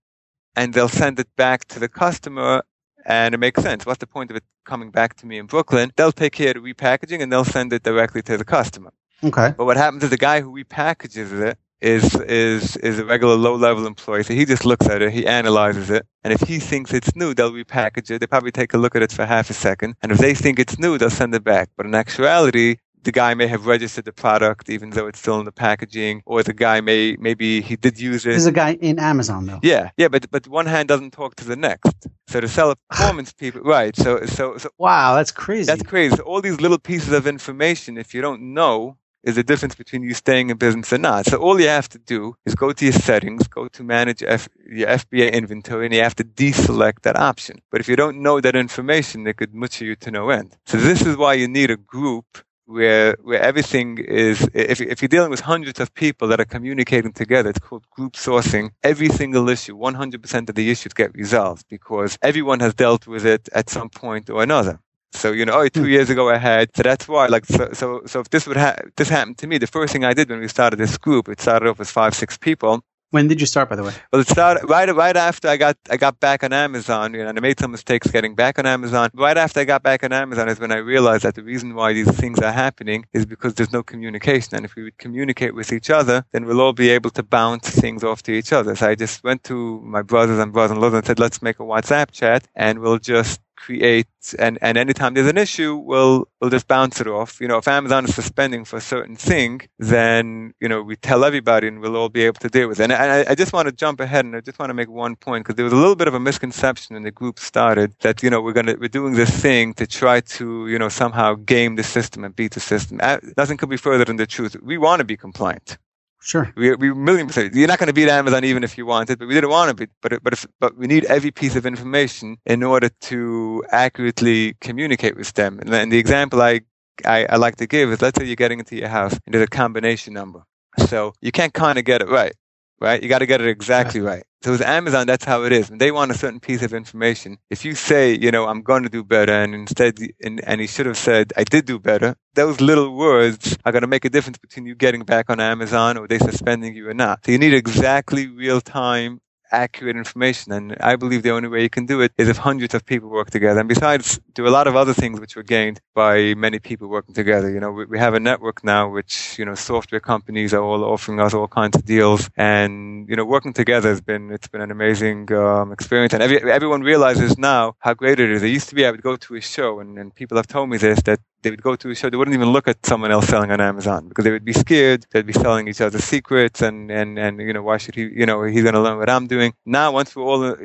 and they'll send it back to the customer and it makes sense. What's the point of it coming back to me in Brooklyn? They'll take care of the repackaging and they'll send it directly to the customer. Okay. But what happens is the guy who repackages it is is is a regular low level employee. So he just looks at it, he analyzes it, and if he thinks it's new, they'll repackage it. They probably take a look at it for half a second, and if they think it's new, they'll send it back. But in actuality, the guy may have registered the product even though it's still in the packaging, or the guy may maybe he did use it. There's a guy in Amazon though. Yeah, yeah, but but one hand doesn't talk to the next. So to sell performance people, right? So so so. Wow, that's crazy. That's crazy. So all these little pieces of information, if you don't know is the difference between you staying in business or not. So all you have to do is go to your settings, go to manage F, your FBA inventory, and you have to deselect that option. But if you don't know that information, it could much you to no end. So this is why you need a group where where everything is if if you're dealing with hundreds of people that are communicating together it's called group sourcing every single issue 100% of the issues get resolved because everyone has dealt with it at some point or another so you know oh, two hmm. years ago I had so that's why like so so, so if this would ha- this happened to me the first thing I did when we started this group it started off with five six people when did you start, by the way? Well, it started right right after I got I got back on Amazon. You know, and I made some mistakes getting back on Amazon. Right after I got back on Amazon is when I realized that the reason why these things are happening is because there's no communication. And if we would communicate with each other, then we'll all be able to bounce things off to each other. So I just went to my brothers and brothers-in-law and said, "Let's make a WhatsApp chat, and we'll just create and, and anytime there's an issue, we'll we'll just bounce it off. You know, if Amazon is suspending for a certain thing, then you know we tell everybody and we'll all be able to deal with it. And I, I just want to jump ahead and I just want to make one point because there was a little bit of a misconception when the group started that you know we're gonna we're doing this thing to try to you know somehow game the system and beat the system. Nothing could be further than the truth. We want to be compliant. Sure. We, we million percent. You're not going to beat Amazon even if you wanted, but we didn't want to beat. But but if, but we need every piece of information in order to accurately communicate with them. And, and the example I, I I like to give is let's say you're getting into your house and there's a combination number. So you can't kind of get it right right? You got to get it exactly right. So with Amazon, that's how it is. When they want a certain piece of information, if you say, you know, I'm going to do better, and instead, and, and he should have said, I did do better, those little words are going to make a difference between you getting back on Amazon or they suspending you or not. So you need exactly real time accurate information. And I believe the only way you can do it is if hundreds of people work together. And besides, do a lot of other things which were gained by many people working together. You know, we, we have a network now which, you know, software companies are all offering us all kinds of deals. And, you know, working together has been, it's been an amazing um, experience. And every, everyone realizes now how great it is. It used to be I would go to a show and, and people have told me this, that they would go to a show, they wouldn't even look at someone else selling on Amazon because they would be scared. They'd be selling each other secrets and, and, and, you know, why should he, you know, he's going to learn what I'm doing. Now, once we're all uh,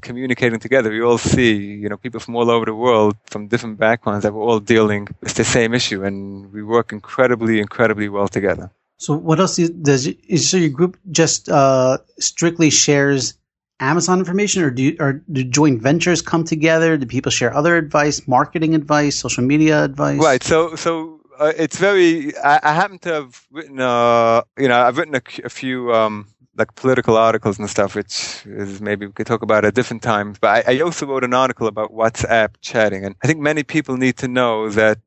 communicating together, we all see, you know, people from all over the world, from different backgrounds that we're all dealing with the same issue and we work incredibly, incredibly well together. So what else does, so your group just, uh, strictly shares Amazon information, or do you, or do joint ventures come together? Do people share other advice, marketing advice, social media advice? Right. So so uh, it's very. I, I, happen to have written. Uh, you know, I've written a, a few. Um, like political articles and stuff, which is maybe we could talk about at different times. But I, I also wrote an article about WhatsApp chatting, and I think many people need to know that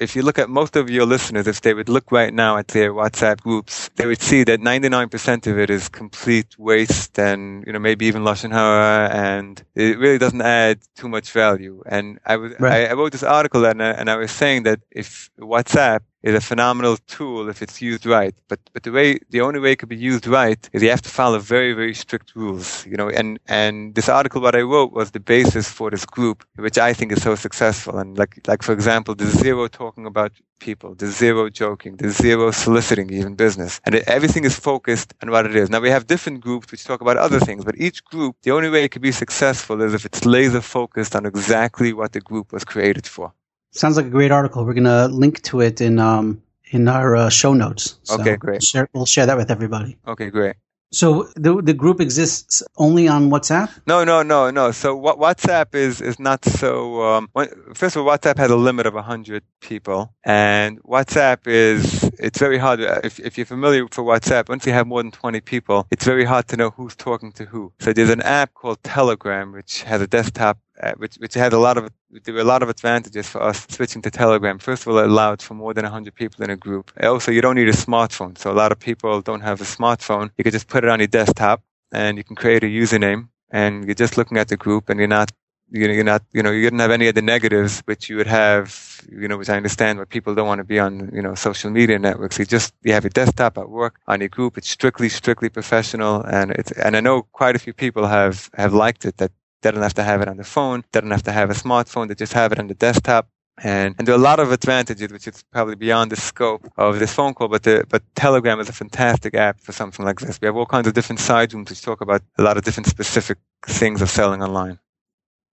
if you look at most of your listeners, if they would look right now at their WhatsApp groups, they would see that 99% of it is complete waste and, you know, maybe even Lashon Hara and it really doesn't add too much value. And I was, right. I, I, wrote this article and I, and I was saying that if WhatsApp is a phenomenal tool if it's used right. But but the way the only way it could be used right is you have to follow very very strict rules. You know, and and this article what I wrote was the basis for this group, which I think is so successful. And like like for example, the zero talking about people, the zero joking, the zero soliciting even business, and everything is focused on what it is. Now we have different groups which talk about other things, but each group, the only way it could be successful is if it's laser focused on exactly what the group was created for. Sounds like a great article. We're going to link to it in um, in our uh, show notes. So okay, great. We'll share, we'll share that with everybody. Okay, great. So the the group exists only on WhatsApp? No, no, no, no. So what WhatsApp is is not so. Um, first of all, WhatsApp has a limit of hundred people, and WhatsApp is it's very hard. If if you're familiar with WhatsApp, once you have more than twenty people, it's very hard to know who's talking to who. So there's an app called Telegram, which has a desktop uh, which which had a lot of there were a lot of advantages for us switching to Telegram. First of all, it allowed for more than 100 people in a group. Also, you don't need a smartphone, so a lot of people don't have a smartphone. You can just put it on your desktop, and you can create a username, and you're just looking at the group, and you're not you're not, you know, you didn't have any of the negatives which you would have, you know, which I understand where people don't want to be on, you know, social media networks. You just, you have your desktop at work on your group. It's strictly, strictly professional. And it's, and I know quite a few people have, have liked it that they don't have to have it on the phone. They don't have to have a smartphone. They just have it on the desktop. And, and there are a lot of advantages, which is probably beyond the scope of this phone call, but the, but Telegram is a fantastic app for something like this. We have all kinds of different side rooms which talk about a lot of different specific things of selling online.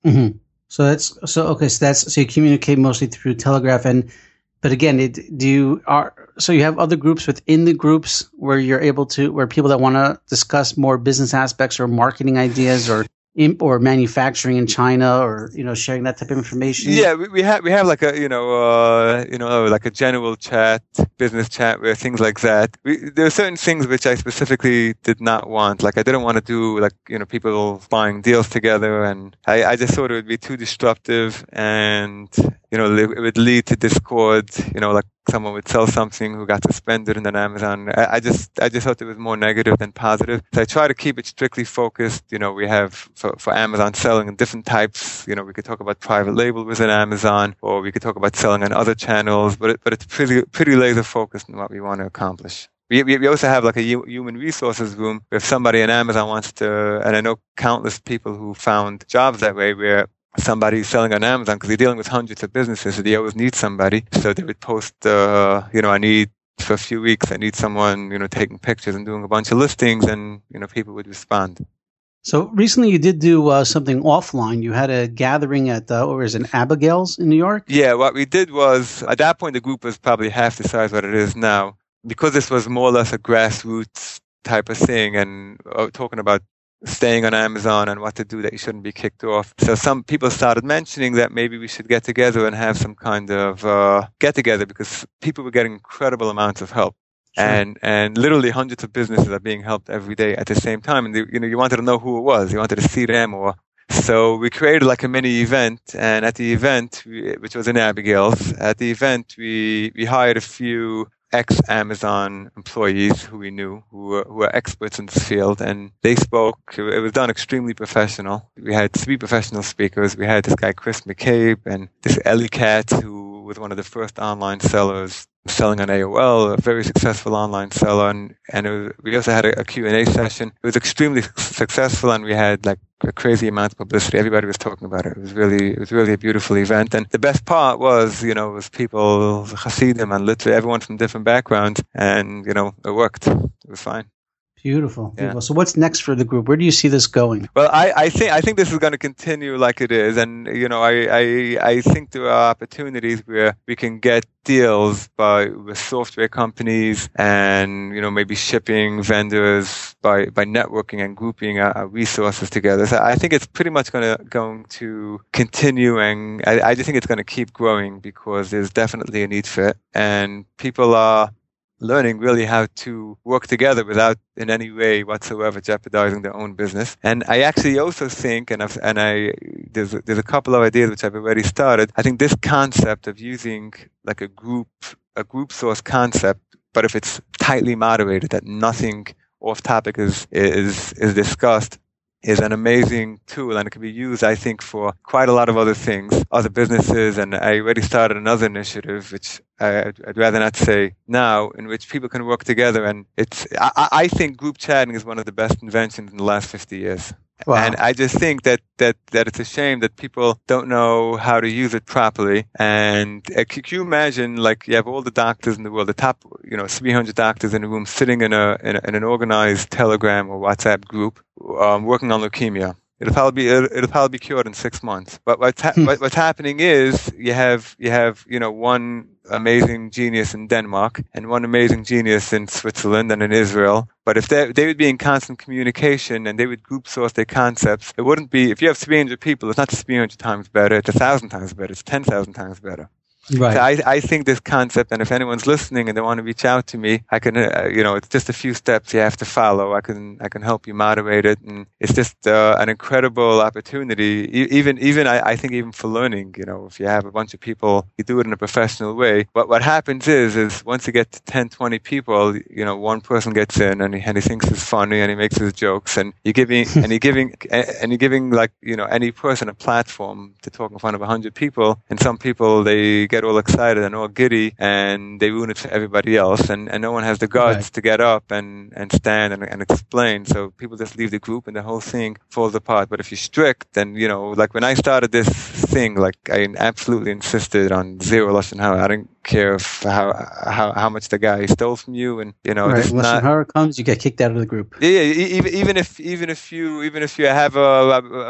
Mm-hmm. So that's, so, okay, so that's, so you communicate mostly through Telegram and, but again, it, do you, are, so you have other groups within the groups where you're able to where people that want to discuss more business aspects or marketing ideas or or manufacturing in China or you know sharing that type of information? Yeah, we, we have we have like a you know uh, you know like a general chat, business chat, where things like that. We, there are certain things which I specifically did not want. Like I didn't want to do like you know people buying deals together, and I, I just thought it would be too disruptive, and you know it would lead to discord. You know like someone would sell something who got suspended and then Amazon. I, I, just I just thought it was more negative than positive. So I try to keep it strictly focused. You know, we have for, for Amazon selling in different types. You know, we could talk about private label within Amazon, or we could talk about selling on other channels. But it, but it's pretty pretty laser focused on what we want to accomplish. We, we also have like a human resources room if somebody in Amazon wants to, and I know countless people who found jobs that way where somebody selling on Amazon because they're dealing with hundreds of businesses, so they always need somebody. So they would post, uh, you know, I need for a few weeks, I need someone, you know, taking pictures and doing a bunch of listings, and you know, people would respond. So recently, you did do uh, something offline. You had a gathering at, uh, or is it Abigael's in New York? Yeah, what we did was at that point the group was probably half the size what it is now. Because this was more or less a grassroots type of thing, and uh, talking about staying on Amazon and what to do that you shouldn't be kicked off. So some people started mentioning that maybe we should get together and have some kind of uh, get together because people were getting incredible amounts of help. Sure. And and literally hundreds of businesses are being helped every day at the same time. And they, you know you wanted to know who it was. You wanted to see them or so we created like a mini event, and at the event, which was in Abigael's, at the event we we hired a few ex Amazon employees who we knew who were, who were experts in this field, and they spoke. It was done extremely professional. We had three professional speakers. We had this guy Chris McCabe and this Eli Katz, who was one of the first online sellers selling on AOL, a very successful online seller, and, and was, we also had a, a Q&A session. It was extremely successful, and we had like a crazy amount of publicity. Everybody was talking about it. It was really, it was really a beautiful event. And the best part was, you know, was people, Hasidim, and literally everyone from different backgrounds, and you know, it worked. It was fine. Beautiful, beautiful. Yeah. So what's next for the group? Where do you see this going? Well, I, I think I think this is going to continue like it is, and you know, I, I I think there are opportunities where we can get deals by with software companies and you know maybe shipping vendors by by networking and grouping our, our resources together. So I think it's pretty much going to going to continue, and I, I just think it's going to keep growing because there's definitely a need for it, and people are learning really how to work together without in any way whatsoever jeopardizing their own business. And I actually also think, and I've, and I there's there's a couple of ideas which I've already started. I think this concept of using like a group a group source concept, but if it's tightly moderated, that nothing off topic is is is discussed is an amazing tool and it can be used, I think, for quite a lot of other things, other businesses. And I already started another initiative, which I, would rather not say now, in which people can work together. And it's, I, I think group chatting is one of the best inventions in the last 50 years. Wow. And I just think that, that, that it's a shame that people don't know how to use it properly. And uh, can you imagine, like, you have all the doctors in the world, the top, you know, 300 doctors in a room sitting in a, in, a, in an organized Telegram or WhatsApp group, um, working on leukemia. It'll probably be it'll, it'll, probably be cured in six months. But what's ha- hmm. what, what's happening is you have you have you know one amazing genius in Denmark and one amazing genius in Switzerland and in Israel. But if they they would be in constant communication and they would group source their concepts, it wouldn't be if you have 300 people, it's not 300 times better. It's a thousand times better. It's 10,000 times better. Right. So I, I think this concept, and if anyone's listening and they want to reach out to me, I can, uh, you know, it's just a few steps you have to follow. I can, I can help you moderate it, and it's just uh, an incredible opportunity. even, even I, I think even for learning, you know, if you have a bunch of people, you do it in a professional way. What what happens is, is once you get to 10, 20 people, you know, one person gets in and he, and he thinks it's funny and he makes his jokes, and you're giving, and you're giving, and you're giving like, you know, any person a platform to talk in front of a hundred people, and some people they get get all excited and all giddy and they ruin it for everybody else and, and no one has the guts right. to get up and, and stand and, and explain. So people just leave the group and the whole thing falls apart. But if you're strict, then, you know, like when I started this thing. Like I absolutely insisted on zero lashon hara. I didn't care if how how how much the guy stole from you, and you know, right. it's Lashon hara comes, you get kicked out of the group. Yeah, yeah, even even if even if you even if you have a,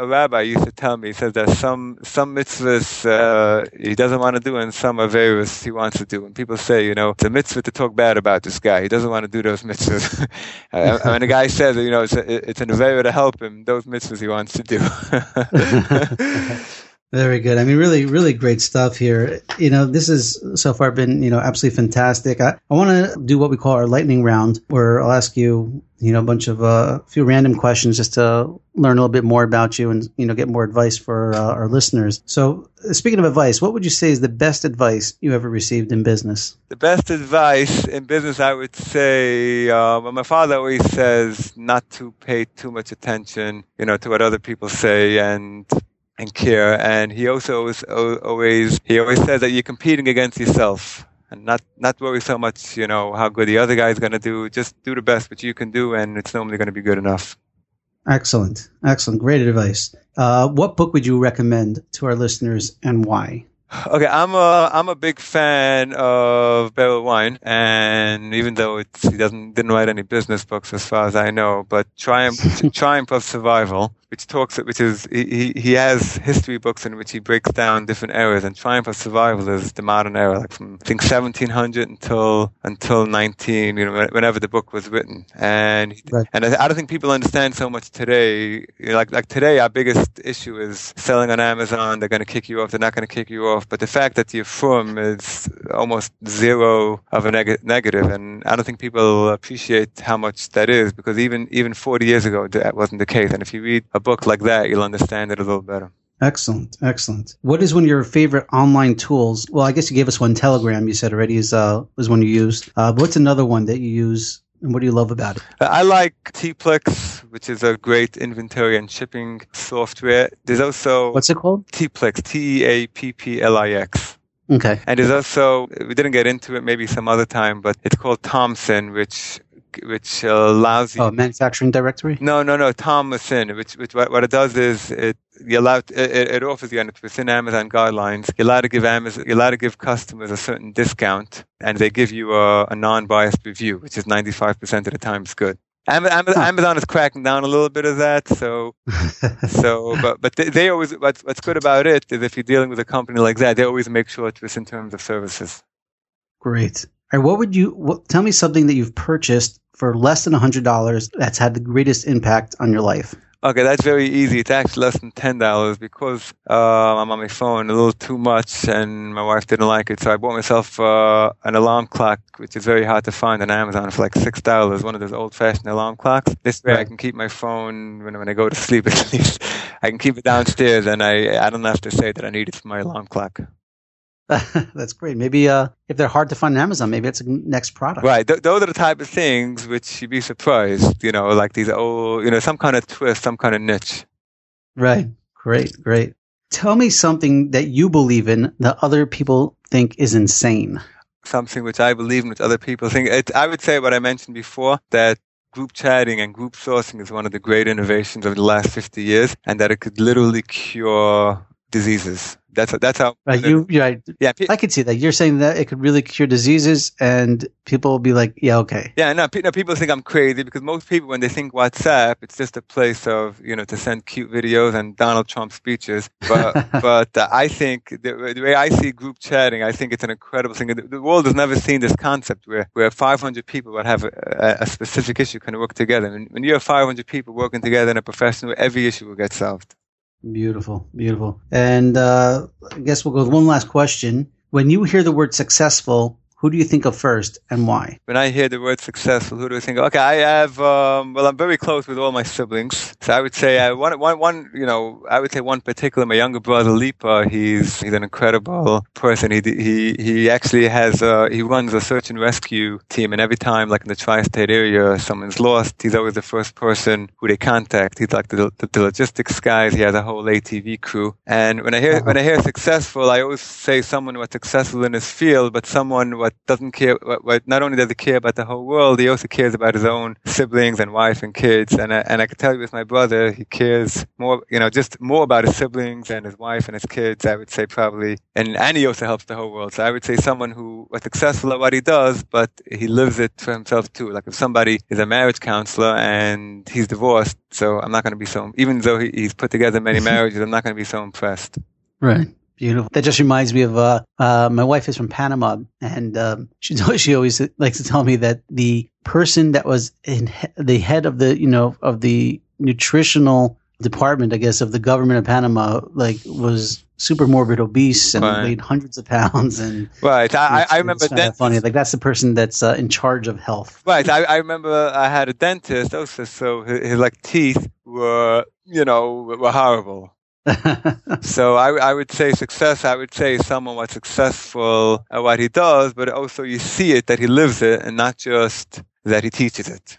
a rabbi used to tell me he says that some some mitzvahs uh, he doesn't want to do and some averos he wants to do. And people say, you know, it's a mitzvah to talk bad about this guy. He doesn't want to do those mitzvahs. and when the guy says, you know, it's a, it's an avera to help him, those mitzvahs he wants to do. Very good. I mean, really, really great stuff here. You know, this has so far been, you know, absolutely fantastic. I, I want to do what we call our lightning round, where I'll ask you, you know, a bunch of, a uh, few random questions just to learn a little bit more about you and, you know, get more advice for uh, our listeners. So, speaking of advice, what would you say is the best advice you ever received in business? The best advice in business, I would say, um, my father always says not to pay too much attention, you know, to what other people say and and care. And he also always, always he always says that you're competing against yourself and not not worry so much, you know, how good the other guy is going to do. Just do the best what you can do, and it's normally going to be good enough. Excellent, excellent, great advice. Uh, what book would you recommend to our listeners, and why? Okay, I'm a I'm a big fan of Berel Wein, and even though it's, he doesn't didn't write any business books as far as I know, but Triumph Triumph of Survival which talks, which is he, he has history books in which he breaks down different eras, and Triumph of Survival is the modern era, like from I think 1700 until until 19, you know, whenever the book was written. And right. and I, I, don't think people understand so much today. You know, like like today, our biggest issue is selling on Amazon. They're going to kick you off. They're not going to kick you off. But the fact that your frum is almost zero of a neg- negative, and I don't think people appreciate how much that is because even even 40 years ago that wasn't the case. And if you read a book like that, you'll understand it a little better. Excellent, excellent. What is one of your favorite online tools? Well, I guess you gave us one. Telegram, you said already is uh, is one you use. Uh, what's another one that you use, and what do you love about it? I like Teapplix, which is a great inventory and shipping software. There's also what's it called? Teapplix, T E A P P L I X. Okay. And there's also we didn't get into it maybe some other time, but it's called Thomson, which which uh, allows you. Oh, manufacturing directory. No, no, no. Thomason, which which what, what it does is it you allow it, it offers you and it's within Amazon guidelines. You're allowed to give Amazon, you're allowed to give customers a certain discount, and they give you a, a non-biased review, which is 95% of the time is good. Amazon is cracking down a little bit of that. So, so, but but they, they, always what's what's good about it is if you're dealing with a company like that, they always make sure it's in terms of services. Great. All right, what would you what, tell me something that you've purchased for less than hundred dollars that's had the greatest impact on your life? Okay, that's very easy. It's actually less than ten dollars because uh, I'm on my phone a little too much, and my wife didn't like it. So I bought myself uh, an alarm clock, which is very hard to find on Amazon for like six dollars. One of those old-fashioned alarm clocks. This way, right. I can keep my phone when, when I go to sleep. At least I can keep it downstairs, and I I don't have to say that I need it for my alarm clock. That's great. Maybe uh, if they're hard to find on Amazon, maybe it's a next product. Right. Th- those are the type of things which you'd be surprised. You know, like these old, you know, some kind of twist, some kind of niche. Right. Great. Great. Tell me something that you believe in that other people think is insane. Something which I believe in, which other people think. It, I would say what I mentioned before that group chatting and group sourcing is one of the great innovations of the last 50 years, and that it could literally cure diseases. That's that's how. Right, you right. Yeah, I could see that. You're saying that it could really cure diseases, and people will be like, "Yeah, okay." Yeah, no, no, people think I'm crazy because most people, when they think WhatsApp, it's just a place of you know to send cute videos and Donald Trump speeches. But but uh, I think the, the, way I see group chatting, I think it's an incredible thing. The, the, world has never seen this concept where where 500 people would have a, a specific issue can work together. And when you have 500 people working together in a profession, every issue will get solved. Beautiful, beautiful. And uh, I guess we'll go with one last question. When you hear the word successful, who do you think of first and why? When I hear the word successful, who do I think? Of? Okay, I have, um, well, I'm very close with all my siblings. So I would say uh, one, one, one, you know, I would say one particular, my younger brother, Lipa, he's, he's an incredible person. He, he, he actually has, uh, he runs a search and rescue team. And every time, like in the tri-state area, someone's lost, he's always the first person who they contact. He's like the, the, the logistics guys. He has a whole ATV crew. And when I hear, uh-huh. when I hear successful, I always say someone was successful in his field, but someone was doesn't care, not only does he care about the whole world, he also cares about his own siblings and wife and kids. And I, and I can tell you with my brother, he cares more, you know, just more about his siblings and his wife and his kids. I would say probably, and and he also helps the whole world. So I would say someone who was successful at what he does, but he lives it for himself too. Like if somebody is a marriage counselor and he's divorced, so I'm not going to be so, even though he, he's put together many marriages, I'm not going to be so impressed. Right. Beautiful. That just reminds me of uh, uh, my wife is from Panama, and um, she she always likes to tell me that the person that was in he- the head of the you know of the nutritional department, I guess, of the government of Panama, like was super morbid obese and Right. weighed hundreds of pounds. And Right. I, I, remember kinda funny. Like that's the person that's uh, in charge of health. Right. I, I remember I had a dentist also, so his, his like teeth were, you know, were horrible. So I, I would say success. I would say someone was successful at what he does, but also you see it that he lives it, and not just that he teaches it.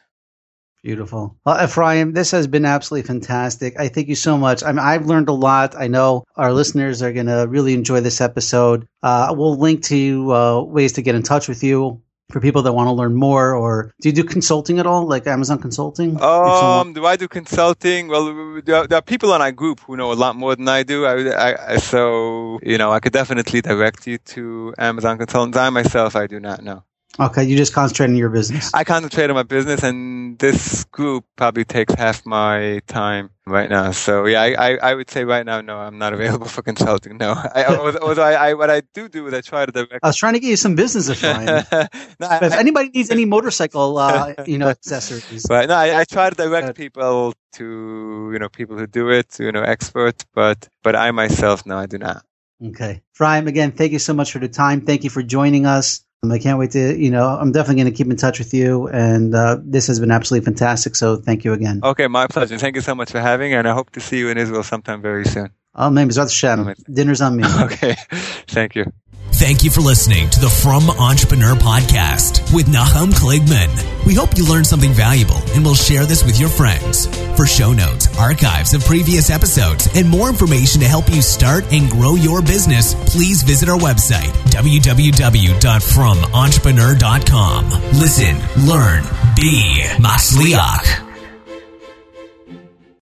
Beautiful. Well, Ephraim, this has been absolutely fantastic. I thank you so much. I mean, I've learned a lot. I know our listeners are going to really enjoy this episode. Uh, we'll link to uh, ways to get in touch with you for people that want to learn more. Or do you do consulting at all, like Amazon Consulting? Um, do I do consulting? Well, there are, people in our group who know a lot more than I do. I, I- so you know, I could definitely direct you to Amazon consultants. I myself, I do not know. Okay, you just concentrate on your business. I concentrate on my business, and this group probably takes half my time right now. So yeah, I, I, I would say right now, no, I'm not available for consulting. No, I, although I, I, what I do do is I try to direct. I was trying to get you some business, Ephraim. no, I, if anybody needs any motorcycle, uh, you know, accessories. Right. No, I, I try to direct people to you know people who do it, you know, experts. But but I myself, no, I do not. Okay. Ephraim, again, thank you so much for the time. Thank you for joining us. Um, I can't wait to, you know, I'm definitely going to keep in touch with you. And uh, this has been absolutely fantastic. So thank you again. Okay, my pleasure. Thank you so much for having, and I hope to see you in Israel sometime very soon. Oh, my name is. Dinner's on me. Okay, thank you. Thank you for listening to the Frum Entrepreneur podcast with Nachum Kligman. We hope you learned something valuable and will share this with your friends. For show notes, archives of previous episodes, and more information to help you start and grow your business, please visit our website, www.frumentrepreneur.com. Listen, learn, be Masliach.